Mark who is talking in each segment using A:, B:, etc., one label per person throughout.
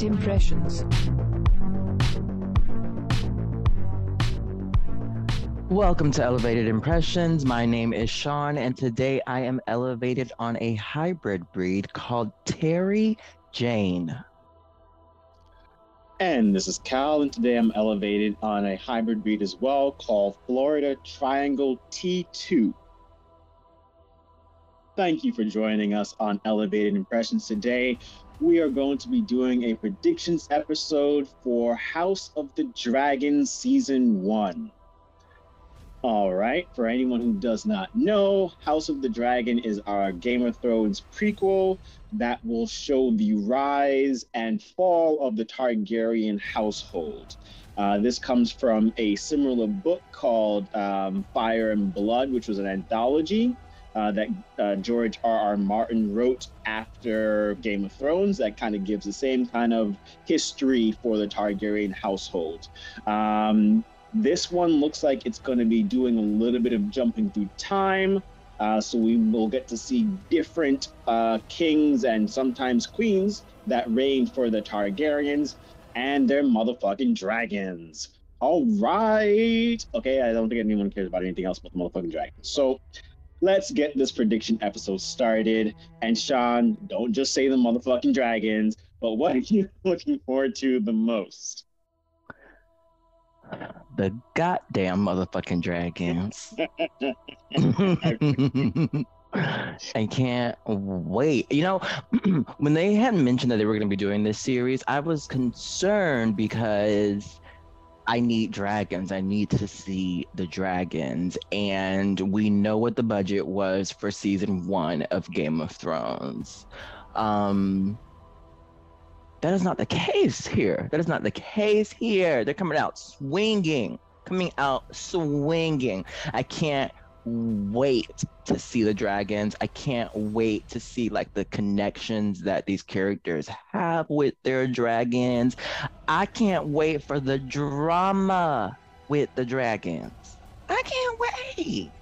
A: Welcome to Elevated Impressions.
B: Welcome to Elevated Impressions. My name is Sean, and today I am elevated on a hybrid breed called Terry Jane.
C: And this is Cal, and today I'm elevated on a hybrid breed as well called Florida Triangle T2. Thank you for joining us on Elevated Impressions today. We are going to be doing a predictions episode for House of the Dragon Season 1. All right, for anyone who does not know, House of the Dragon is our Game of Thrones prequel that will show the rise and fall of the Targaryen household. Uh, this comes from a similar book called um, Fire and Blood, which was an anthology uh, that uh, George R. R. Martin wrote after Game of Thrones that kind of gives the same kind of history for the Targaryen household. Um, this one looks like it's going to be doing a little bit of jumping through time. Uh, so we will get to see different uh, kings and sometimes queens that reign for the Targaryens and their motherfucking dragons. All right. Okay, I don't think anyone cares about anything else but the motherfucking dragons. So let's get this prediction episode started. And Sean, don't just say the motherfucking dragons, but what are you looking forward to the most?
B: The goddamn motherfucking dragons. I can't wait. You know, when they had mentioned that they were going to be doing this series, I was concerned because I need dragons. I need to see the dragons. And we know what the budget was for season one of Game of Thrones. Um, that is not the case here. That is not the case here. They're coming out swinging, coming out swinging. I can't wait to see the dragons. I can't wait to see like the connections that these characters have with their dragons. I can't wait for the drama with the dragons. I can't wait.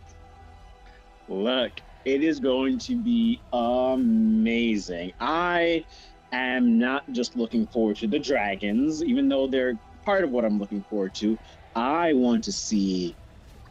C: Look, it is going to be amazing. I am not just looking forward to the dragons, even though they're part of what I'm looking forward to. I want to see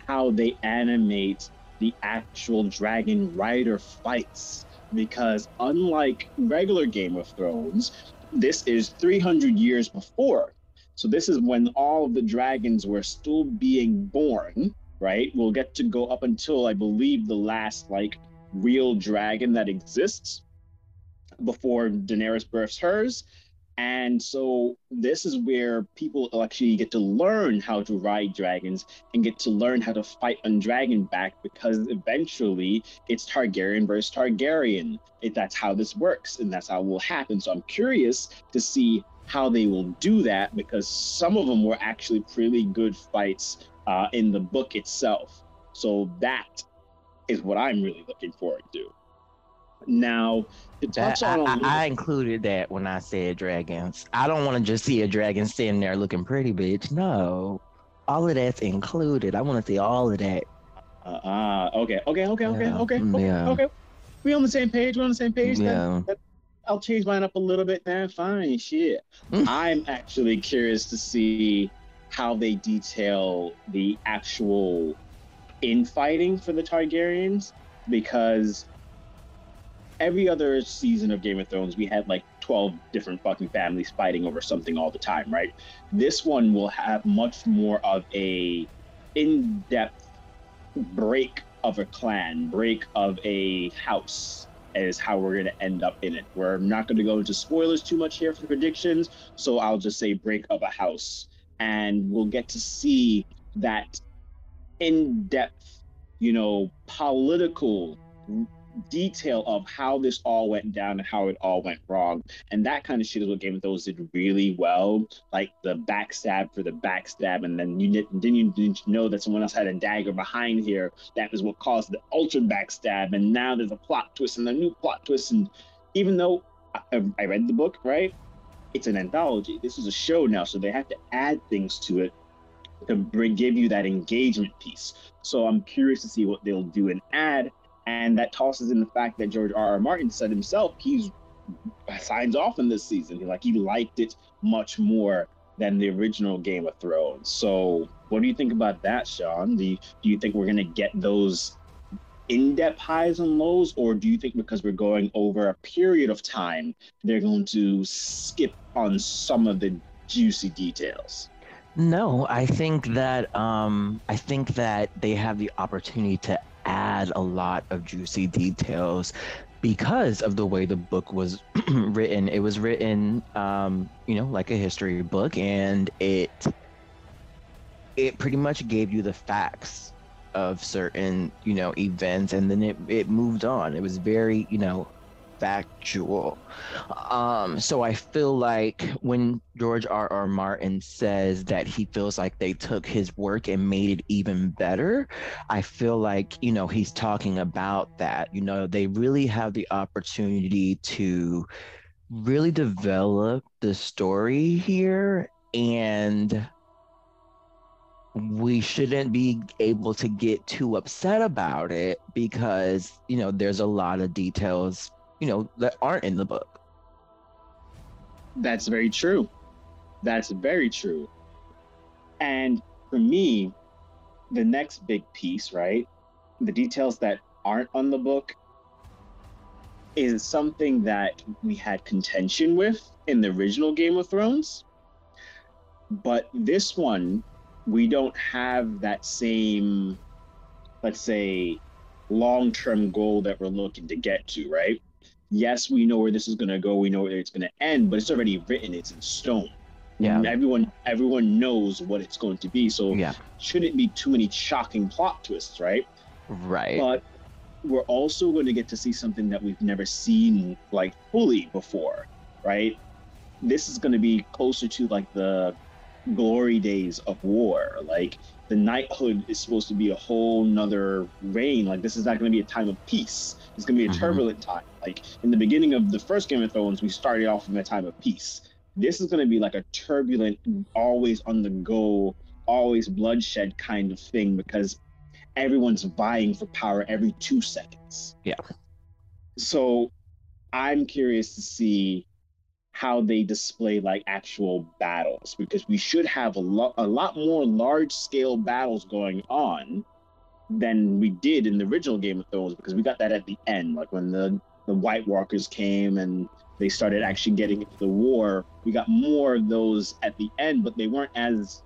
C: how they animate the actual dragon rider fights because unlike regular Game of Thrones, this is 300 years before. So this is when all of the dragons were still being born, right? We'll get to go up until I believe the last like real dragon that exists before Daenerys births hers. And so this is where people actually get to learn how to ride dragons and get to learn how to fight on dragon back because eventually it's Targaryen versus Targaryen. It, that's how this works and that's how it will happen. So I'm curious to see how they will do that because some of them were actually pretty good fights uh, in the book itself. So that is what I'm really looking forward to. Now, touch
B: That-
C: on
B: I, I, I included that when I said dragons. I don't want to just see a dragon standing there looking pretty, bitch. No. All of that's included. I want to see all of that.
C: Uh, ah, okay, okay, okay, okay,
B: Yeah,
C: okay, okay,
B: yeah.
C: okay. We on the same page. We're on the same page.
B: Yeah.
C: I'll change mine up a little bit. Then fine, shit.
B: Mm.
C: I'm actually curious to see how they detail the actual infighting for the Targaryens because every other season of Game of Thrones, we had like 12 different fucking families fighting over something all the time, right? This one will have much more of a in-depth break of a clan, break of a house is how we're going to end up in it. We're not going to go into spoilers too much here for predictions, so I'll just say break of a house and we'll get to see that in-depth, you know, political detail of how this all went down and how it all went wrong. And that kind of shit is what Game of Thrones did really well. Like the backstab for the backstab, and then you didn't, you didn't know that someone else had a dagger behind here. That is what caused the ultra backstab. And now there's a plot twist and a new plot twist. And even though I, um, I read the book, right? It's an anthology. This is a show now, so they have to add things to it to bring give you that engagement piece. So I'm curious to see what they'll do and add and that tosses in the fact that George R. R. Martin said himself he's signs off in this season. Like he liked it much more than the original Game of Thrones. So, what do you think about that, Sean? Do you, do you think we're gonna get those in-depth highs and lows, or do you think because we're going over a period of time, they're going to skip on some of the juicy details?
B: No, I think that um, I think that they have the opportunity to add a lot of juicy details because of the way the book was written. It was written, um, you know, like a history book, and it it pretty much gave you the facts of certain, you know, events, and then it it moved on. It was very, you know, factual. Um, so I feel like when George R. R. Martin says that he feels like they took his work and made it even better, I feel like, you know, he's talking about that. You know, they really have the opportunity to really develop the story here and we shouldn't be able to get too upset about it because you know there's a lot of details you know that aren't in the book
C: That's very true. That's very true. And for me, the next big piece, right? The details that aren't on the book is something that we had contention with in the original Game of Thrones. But this one, we don't have that same, let's say, long term goal that we're looking to get to, right? Yes, we know where this is going to go. We know where it's going to end, but it's already written. It's in stone.
B: yeah
C: Everyone, everyone knows what it's going to be. So
B: yeah
C: shouldn't be too many shocking plot twists, right?
B: right
C: But we're also going to get to see something that we've never seen like fully before, right? This is going to be closer to like the glory days of war. Like the knighthood is supposed to be a whole nother reign. Like this is not going to be a time of peace. It's going to be a
B: Mhm.
C: turbulent time. Like in the beginning of the first Game of Thrones, we started off in a time of peace. This is going to be like a turbulent, always on the go, always bloodshed kind of thing because everyone's vying for power every two seconds.
B: Yeah.
C: So I'm curious to see how they display like actual battles because we should have a lot a lot more large scale battles going on than we did in the original Game of Thrones because we got that at the end like when the the White Walkers came and they started actually getting into the war we got more of those at the end but they weren't as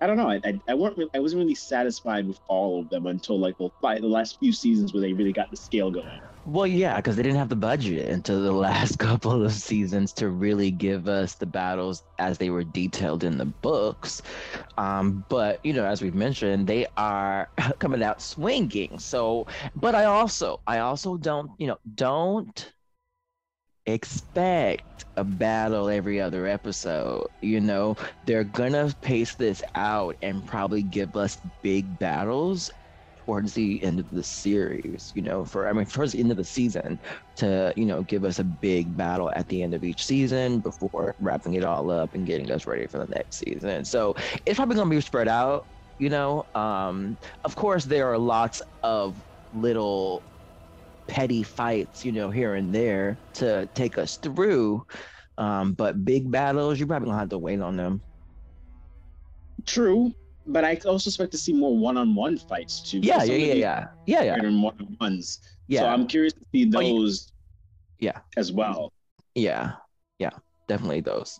C: I don't know I I, I weren't re- I wasn't really satisfied with all of them until like the, the last few seasons where they really got the scale going
B: Well, yeah, because they didn't have the budget until the last couple of seasons to really give us the battles as they were detailed in the books. Um, but you know, as we've mentioned, they are coming out swinging. So, but I also, I also don't, you know, don't expect a battle every other episode. You know, they're gonna pace this out and probably give us big battles towards the end of the series, you know, for I mean towards the end of the season to, you know, give us a big battle at the end of each season before wrapping it all up and getting us ready for the next season. So it's probably gonna be spread out, you know. Um of course there are lots of little petty fights, you know, here and there to take us through. Um, but big battles, you're probably gonna have to wait on them.
C: True, but I also expect to see more one-on-one fights too.
B: Yeah, yeah, yeah, yeah, yeah, yeah,
C: one-on-ones.
B: yeah.
C: So I'm curious to see
B: Oh,
C: those.
B: Yeah.
C: As well.
B: Yeah, yeah, definitely those.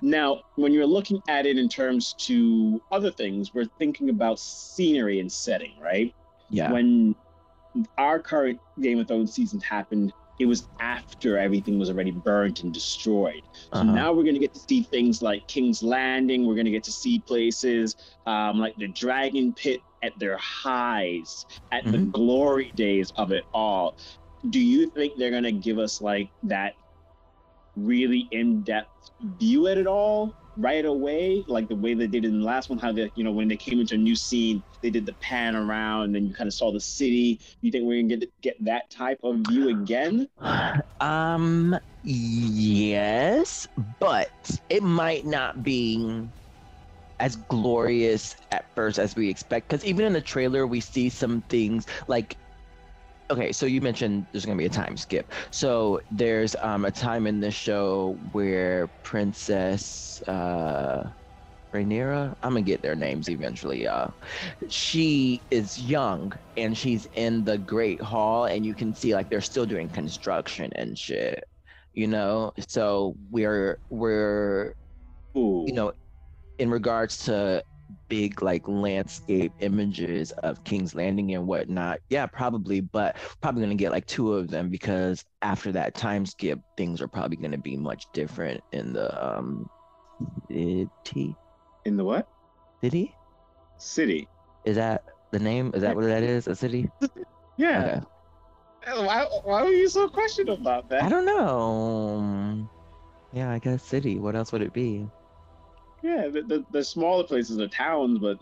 C: Now, when you're looking at it in terms to other things, we're thinking about scenery and setting, right?
B: Yeah,
C: When our current Game of Thrones season happened, it was after everything was already burnt and destroyed. So
B: uh-huh.
C: now we're going to get to see things like King's Landing. We're going to get to see places um, like the Dragon Pit at their highs, at the
B: Mhm.
C: glory days of it all. Do you think they're going to give us like that really in depth view at it all right away? Like the way they did in the last one, how they, you know, when they came into a new scene, they did the pan around and you kind of saw the city. You think we're to get, get that type of view again?
B: um, yes, but it might not be as glorious at first as we expect. Because even in the trailer, we see some things like okay, so you mentioned there's gonna be a time skip. So there's um a time in this show where Princess uh Rhaenyra, I'm gonna get their names eventually, y'all. She is young and she's in the Great Hall, and you can see like they're still doing construction and shit. You know, so we're we're
C: Ooh.
B: you know, in regards to big like landscape images of King's Landing and whatnot, yeah, probably, but probably gonna get like two of them because after that time skip, things are probably gonna be much different in the um city.
C: in the what?
B: City?
C: City.
B: Is that the name? Is that what that is? A city?
C: Yeah.
B: Okay.
C: Why, why were you so questioned about that?
B: I don't know. Yeah, I guess city. What else would it be?
C: Yeah, the, the, the smaller places are towns, but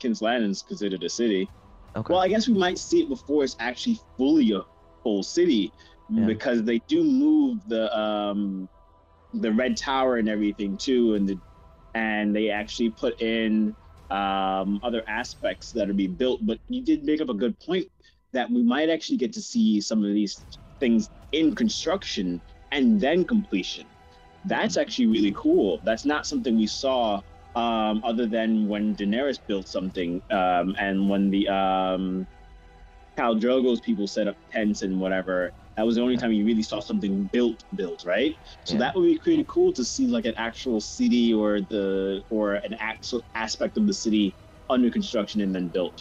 C: King's Landing is considered a city.
B: Okay.
C: Well, I guess we might see it before it's actually fully a full city,
B: Yeah.
C: because they do move the um the red tower and everything too, and the and they actually put in um other aspects that are being built. But you did make up a good point that we might actually get to see some of these things in construction and then completion. That's actually really cool. That's not something we saw um, other than when Daenerys built something um, and when the um, Khal Drogo's people set up tents and whatever. That was the only time you really saw something built, built, right? So
B: Yeah.
C: that would be pretty cool to see like an actual city or the or an actual aspect of the city under construction and then built.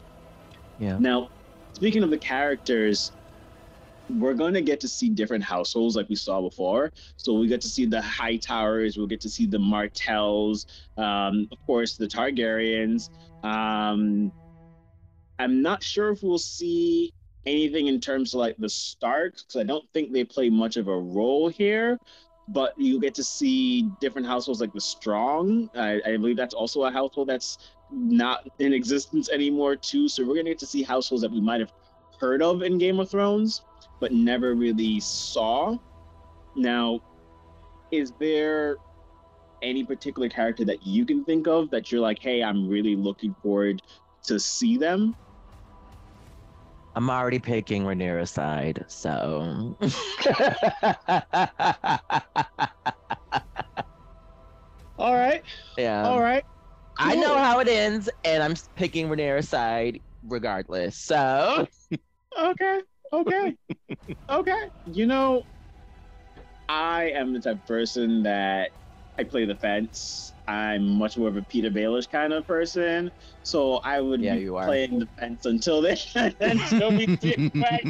B: Yeah.
C: Now, speaking of the characters, we're going to get to see different households like we saw before. So we get to see the Hightowers, we'll get to see the Martells, um, of course, the Targaryens. Um, I'm not sure if we'll see anything in terms of like the Starks, because I don't think they play much of a role here. But you get to see different households like the Strong. I, I believe that's also a household that's not in existence anymore too. So we're gonna get to see households that we might have heard of in Game of Thrones, but never really saw. Now, is there any particular character that you can think of that you're like, hey, I'm really looking forward to see them?
B: I'm already picking Rhaenyra's side, so.
C: All right,
B: yeah.
C: all right.
B: I know how it ends, and I'm picking Rhaenyra's side regardless. So.
C: Okay, okay, okay. You know, I am the type of person that I play the fence. I'm much more of a Petyr Baelish kind of person, so I would
B: Yeah,
C: be playing the fence until they until we get back.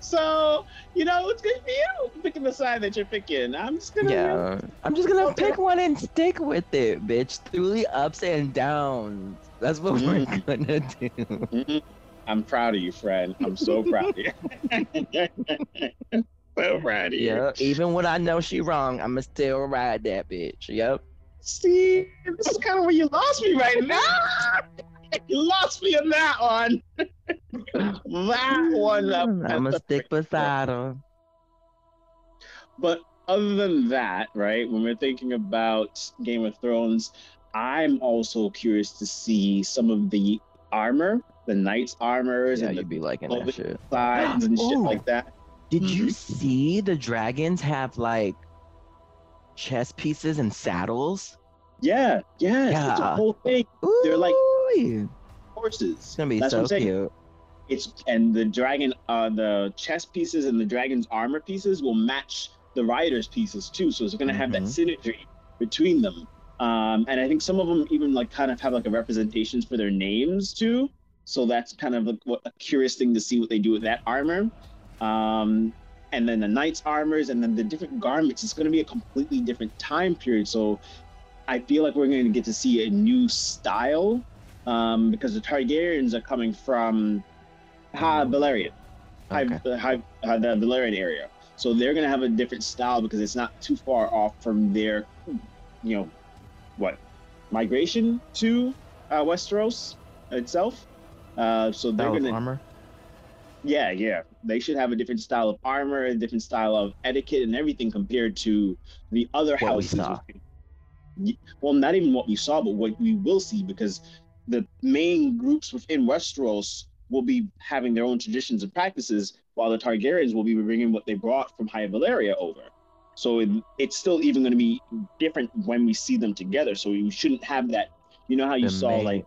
C: So you know, it's good for you picking the side that you're picking. I'm just gonna
B: Yeah. I'm just gonna pick one and stick with it, bitch. Through the ups and downs. That's what we're
C: Mm.
B: gonna do.
C: I'm proud of you, friend. I'm so proud of you. so proud of you.
B: Yeah. Even when I know she wrong, I'ma still ride that bitch. Yep.
C: See, this is kind of where you lost me right now. You lost me on that one. that one. that-
B: mm,
C: I'ma
B: stick beside her.
C: But other than that, right, when we're thinking about Game of Thrones, I'm also curious to see some of the armor, the knights' armors
B: Yeah,
C: and
B: you'd
C: the
B: be liking that
C: but-
B: shit.
C: sides and shit like that.
B: Did you
C: Mhm.
B: see the dragons have like chest pieces and saddles?
C: Yeah, yeah, it's a whole thing. They're like- Horses.
B: It's gonna be
C: That's
B: so
C: I'm saying.
B: cute.
C: it's and the dragon uh the chest pieces and the dragon's armor pieces will match the rider's pieces too so it's going to have that
B: Mhm.
C: synergy between them um and i think some of them even like kind of have like a representations for their names too. So that's kind of like what, a curious thing to see what they do with that armor. Um and then the knight's armors and then the different garments. It's going to be a completely different time period. So i feel like we're going to get to see a new style um because the targaryens are coming from High Valyrian, High,
B: Okay.
C: high, high, the Valyrian area. So they're gonna have a different style because it's not too far off from their, you know, what, migration to uh, Westeros itself. Uh, so they're
B: Style
C: gonna,
B: armor.
C: yeah, yeah, they should have a different style of armor, a different style of etiquette, and everything compared to the other
B: What we
C: houses.
B: saw.
C: Well, not even what we saw, but what we will see, because the main groups within Westeros will be having their own traditions and practices, while the Targaryens will be bringing what they brought from High Valyria over. So it, it's still even going to be different when we see them together. So you shouldn't have that. You know how you
B: The
C: saw
B: main-
C: like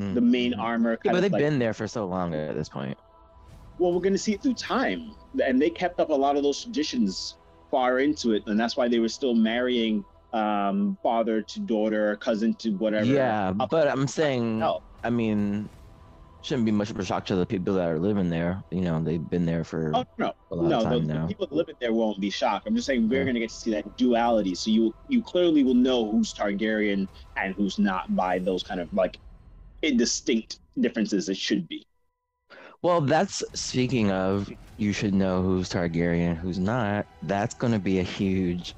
B: Mm.
C: the main
B: Mhm.
C: armor.
B: Yeah, but they've
C: like,
B: been there for so long at this point.
C: well, we're going to see it through time, and they kept up a lot of those traditions far into it, and that's why they were still marrying um, father to daughter, cousin to whatever.
B: Yeah, but I'm saying,
C: hell.
B: I mean, shouldn't be much of a shock to the people that are living there. You know, they've been there for
C: Oh no,
B: a lot
C: no,
B: of time
C: the
B: now.
C: people that live there won't be shocked. I'm just saying we're
B: Yeah.
C: gonna get to see that duality. So you you clearly will know who's Targaryen and who's not by those kind of like indistinct differences it should be.
B: Well, that's speaking of you should know who's Targaryen, who's not. That's going to be a huge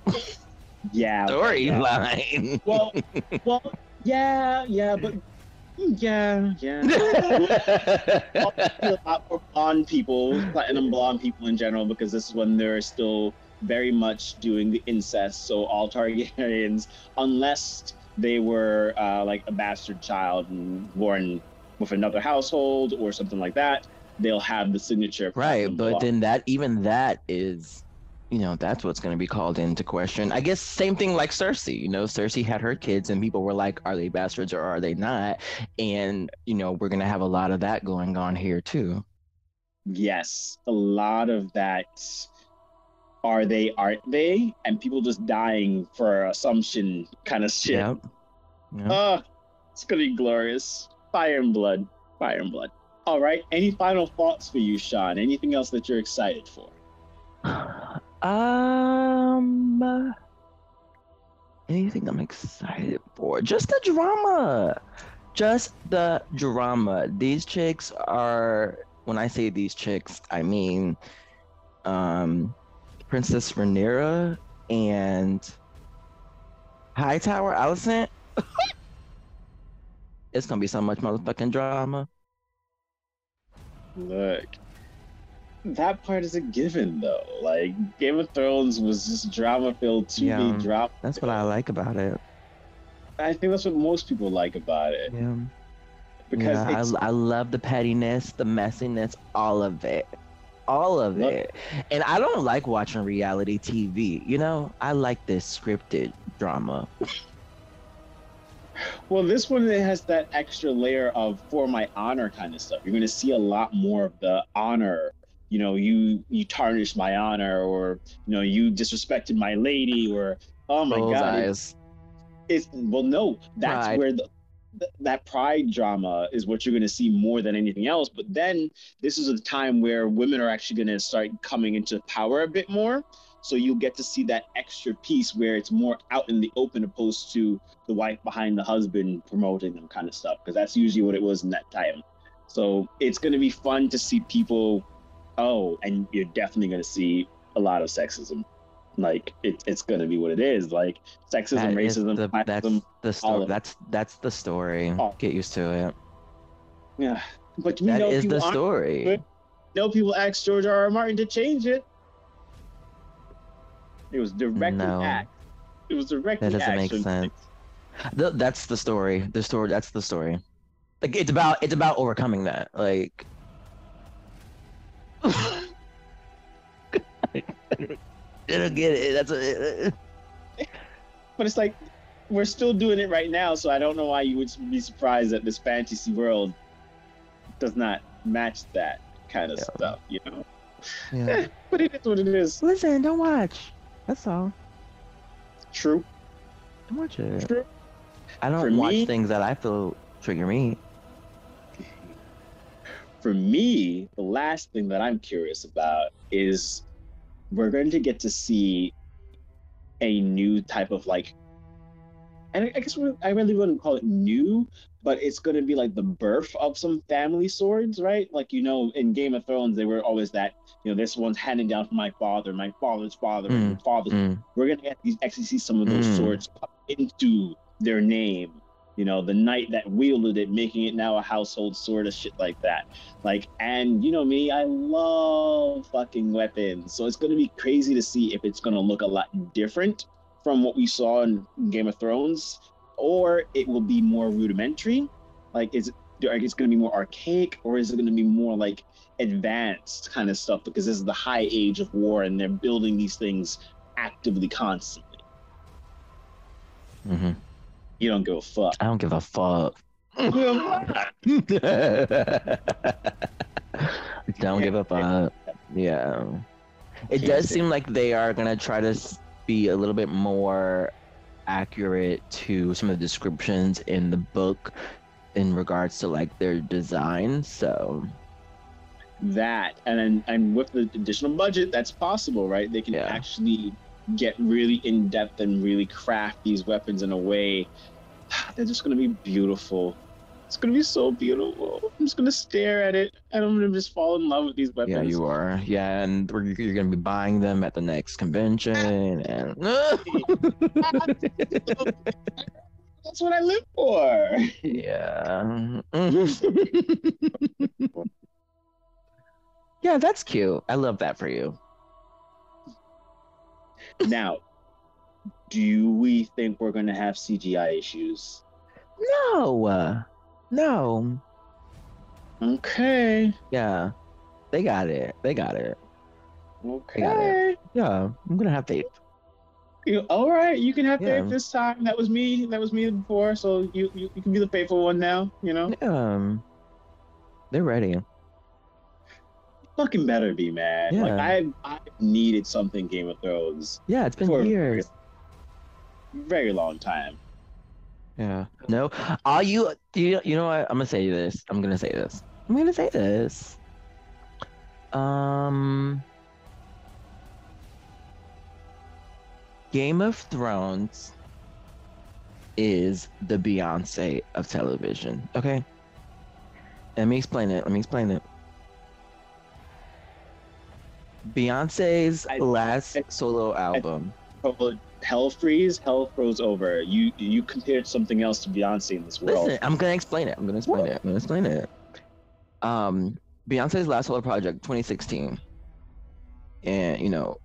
C: Yeah. okay, yeah.
B: storyline.
C: Well, well, yeah, yeah, but yeah, yeah. A lot more blonde people, platinum blonde people in general, because this is when they're still very much doing the incest. So all Targaryens, unless they were uh, like a bastard child and born with another household or something like that, they'll have the signature.
B: right, but
C: blonde.
B: then that even that is, you know, that's what's going to be called into question. I guess same thing like Cersei. You know, Cersei had her kids, and people were like, "Are they bastards or are they not?" And you know, we're going to have a lot of that going on here too.
C: yes, a lot of that. Are they? Aren't they? And people just dying for assumption kind of shit.
B: Yep. Yep.
C: Oh, it's gonna be glorious. Fire and blood. Fire and blood. All right. Any final thoughts for you, Sean? Anything else that you're excited for?
B: Um, anything I'm excited for? Just the drama. Just the drama. These chicks are. When I say these chicks, I mean, um, Princess Rhaenyra and Hightower Alicent. it's gonna be so much motherfucking drama.
C: Look, that part is a given, though. Like Game of Thrones was just drama filled TV
B: Yeah.
C: drama.
B: That's what I like about it.
C: I think that's what most people like about it
B: Yeah.
C: because
B: yeah, I, I love the pettiness, the messiness, all of it. All of it. And I don't like watching reality TV. You know, I like this scripted drama.
C: Well, this one it has that extra layer of for my honor kind of stuff. You're going to see a lot more of the honor. You know, you you tarnished my honor, or you know, you disrespected my lady, or oh my god, it-
B: eyes.
C: it's well, no, that's
B: Pride.
C: where the th- that pride drama is what you're going to see more than anything else. But then this is a time where women are actually going to start coming into power a bit more. So you'll get to see that extra piece where it's more out in the open opposed to the wife behind the husband promoting them kind of stuff. Because that's usually what it was in that time. So it's going to be fun to see people. Oh, and you're definitely going to see a lot of sexism. Like it, it's going to be what it is. Like sexism,
B: That is
C: racism,
B: the, that's the story. That's that's the story.
C: Oh.
B: Get used to it.
C: Yeah, but we
B: That
C: know
B: is
C: people
B: the story.
C: know people asked George R. R. Martin to change it. It was directly
B: No.
C: asked. It was directly
B: That doesn't make sense. Th- that's the story. The story. That's the story. Like it's about it's about overcoming that. Like. I don't get it. That's a,
C: But it's like we're still doing it right now, so I don't know why you would be surprised that this fantasy world does not match that kind of
B: Yeah.
C: stuff, you know.
B: yeah.
C: Eh, but it is what it is.
B: Listen, don't watch. That's all.
C: True.
B: Don't watch it.
C: True.
B: I don't
C: For
B: watch
C: me-
B: things that I feel trigger me.
C: For me, the last thing that I'm curious about is we're going to get to see a new type of like, and I guess I really wouldn't call it new, but it's going to be like the birth of some family swords, right? Like, you know, in Game of Thrones, they were always that, you know, this one's handing down from my father, my father's father, and my father's
B: Mm,
C: we're gonna get these actually see some of those
B: Mm.
C: swords into their name. You know, the knight that wielded it, making it now a household sword of shit like that. Like, and you know me, I love fucking weapons. So it's gonna be crazy to see if it's gonna look a lot different from what we saw in Game of Thrones, or it will be more rudimentary. Like, is like it's going to be more archaic or is it going to be more like advanced kind of stuff because this is the high age of war and they're building these things actively constantly.
B: hmm
C: You don't give a fuck.
B: I don't give a fuck. don't give a fuck. Yeah. It does seem like they are gonna try to be a little bit more accurate to some of the descriptions in the book in regards to like their design. So
C: that and then and with the additional budget that's possible right they can
B: Yeah.
C: actually get really in depth and really craft these weapons in a way they're just to be beautiful it's to be so beautiful i'm just to stare at it and i'm to just fall in love with these weapons
B: yeah, you are. Yeah, and we're, you're gonna be buying them at the next convention, and
C: that's what i live for
B: yeah. yeah, that's cute. I love that for you.
C: Now do we think we're going to have cgi issues
B: No, uh, no.
C: okay
B: Yeah, they got it. They got it.
C: okay
B: Yeah, I'm gonna have faith.
C: You, all right, you can have
B: Yeah.
C: faith this time. That was me. That was me before. So you, you, you can be the faithful one now. You know,
B: Um, they're ready.
C: Fucking better be man. Like
B: Yeah.
C: I, I needed something Game of Thrones
B: Yeah, it's been years.
C: very, very long time.
B: Yeah. No. Are you you you know what? I'm gonna say this. I'm gonna say this. I'm gonna say this. Um Game of Thrones is the Beyonce of television. Okay? Let me explain it. Let me explain it. Beyonce's
C: I-
B: last solo album.
C: Oh, Hell freeze, hell froze over. You you compared something else to Beyonce in this world.
B: Listen, I'm gonna explain it. I'm gonna explain it. I'm gonna explain it. Um, Beyonce's last solo project, 2016, and you know,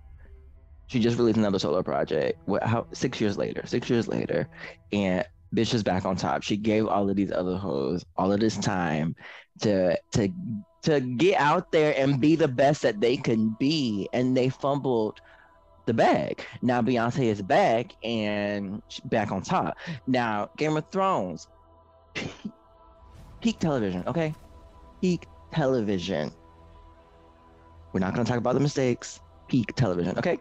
B: she just released another solo project. What? How? Six years later. Six years later, and bitch is back on top. She gave all of these other hoes all of this time to to to get out there and be the best that they can be, and they fumbled the bag. Now Beyonce is back and back on top. Now Game of Thrones, peak, television, okay? Peak television. We're not gonna talk about the mistakes. Peak television, okay?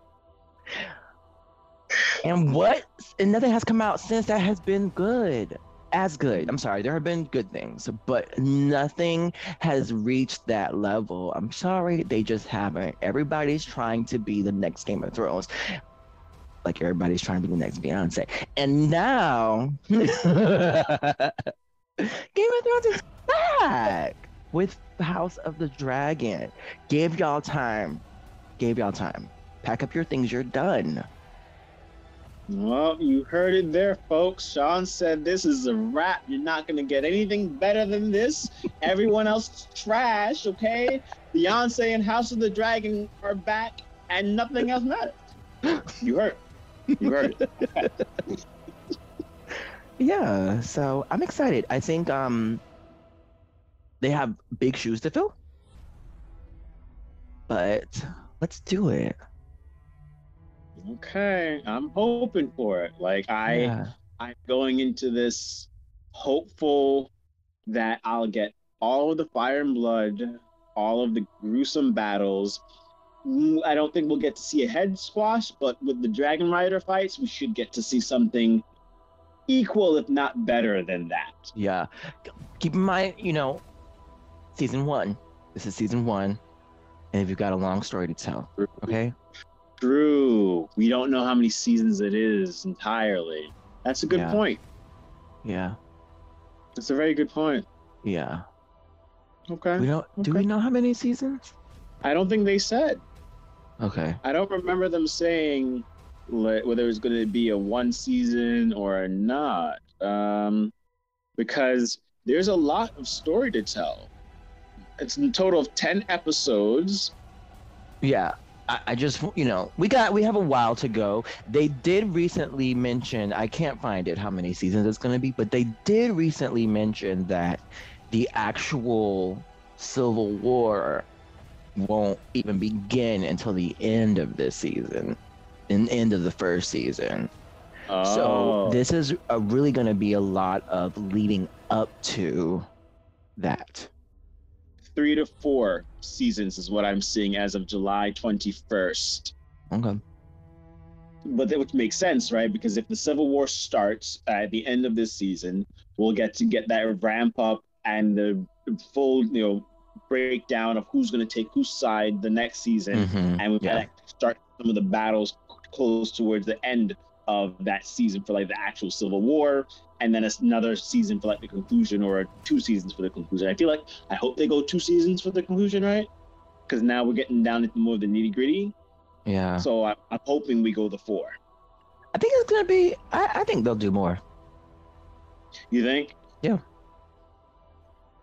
B: And what? And nothing has come out since that has been good. As good. I'm sorry, there have been good things, but nothing has reached that level. I'm sorry, they just haven't. Everybody's trying to be the next Game of Thrones. Like everybody's trying to be the next Beyonce. And now Game of Thrones is back with House of the Dragon. Gave y'all time. Gave y'all time. Pack up your things, you're done.
C: Well, you heard it there, folks. Sean said this is a wrap. You're not gonna get anything better than this. Everyone else trash, okay? Beyonce and House of the Dragon are back, and nothing else matters. You heard. You heard.
B: Yeah, so I'm excited. I think um they have big shoes to fill. But let's do it.
C: Okay, I'm hoping for it. Like I,
B: yeah.
C: I'm going into this hopeful that I'll get all of the fire and blood, all of the gruesome battles. Mm, I don't think we'll get to see a head squash, but with the Dragon Rider fights, we should get to see something equal, if not better, than that.
B: Yeah. Keep in mind, you know, season one. This is season one. And if you've got a long story to tell. Okay?
C: True. We don't know how many seasons it is entirely. That's a good
B: Yeah.
C: point.
B: Yeah.
C: That's a very good point.
B: Yeah.
C: Okay.
B: We don't do we know how many seasons?
C: I don't think they said.
B: Okay.
C: I don't remember them saying whether it was going to be a one season or not. Um, because there's a lot of story to tell. It's a total of 10 episodes.
B: Yeah. I, I just you know, we got we have a while to go. They did recently mention I can't find it how many seasons it's gonna be, but they did recently mention that the actual civil war won't even begin until the end of this season, in end of the first season.
C: Oh,
B: So this is uh really going to be a lot of leading up to that.
C: Three to four seasons is what I'm seeing as of July 21st.
B: Okay.
C: But that would make sense, right? Because if the Civil War starts at the end of this season, we'll get to get that ramp up and the full, you know, breakdown of who's going to take whose side the next season,
B: Mhm,
C: and
B: we've
C: gotta start some of the battles close towards the end of that season for like the actual Civil War, and then another season for like the conclusion, or two seasons for the conclusion. I feel like I hope they go two seasons for the conclusion, right? Because now we're getting down into more of the nitty gritty.
B: Yeah.
C: So I, I'm hoping we go the four.
B: I think it's going to be, I, I think they'll do more.
C: You think?
B: Yeah.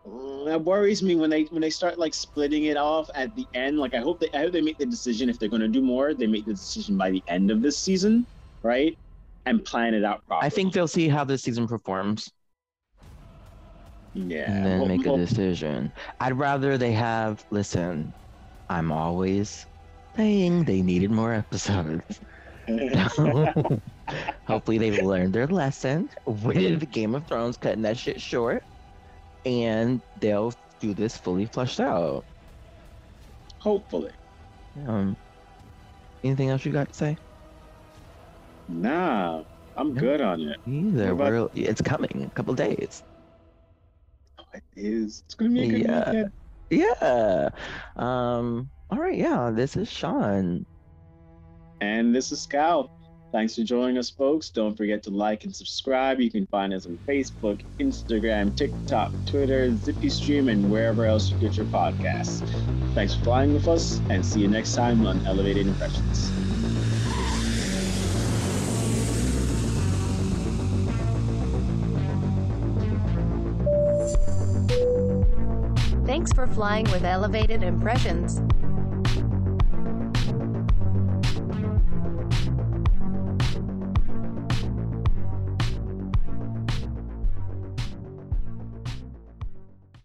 C: Mm, That worries me when they when they start like splitting it off at the end. Like I hope they I hope they make the decision if they're going to do more. They make the decision by the end of this season, right? And plan it out properly.
B: I think they'll see how this season performs
C: yeah.
B: and then
C: Well-
B: make a decision. I'd rather they have, listen, I'm always saying they needed more episodes. Hopefully they've learned their lesson with Game of Thrones cutting that shit short and they'll do this fully fleshed out.
C: Hopefully.
B: Um, anything else you got to say?
C: Nah, I'm
B: Yeah.
C: good on it.
B: Either. We're, it's coming. A couple days.
C: Oh, it is. It's gonna be a good
B: Yeah.
C: weekend.
B: Yeah. Um. All right. Yeah. This is Sean.
C: And this is Scout. Thanks for joining us, folks. Don't forget to like and subscribe. You can find us on Facebook, Instagram, TikTok, Twitter, ZippyStream, and wherever else you get your podcasts. Thanks for flying with us, and see you next time on Elevated Impressions.
D: Flying with Elevated Impressions.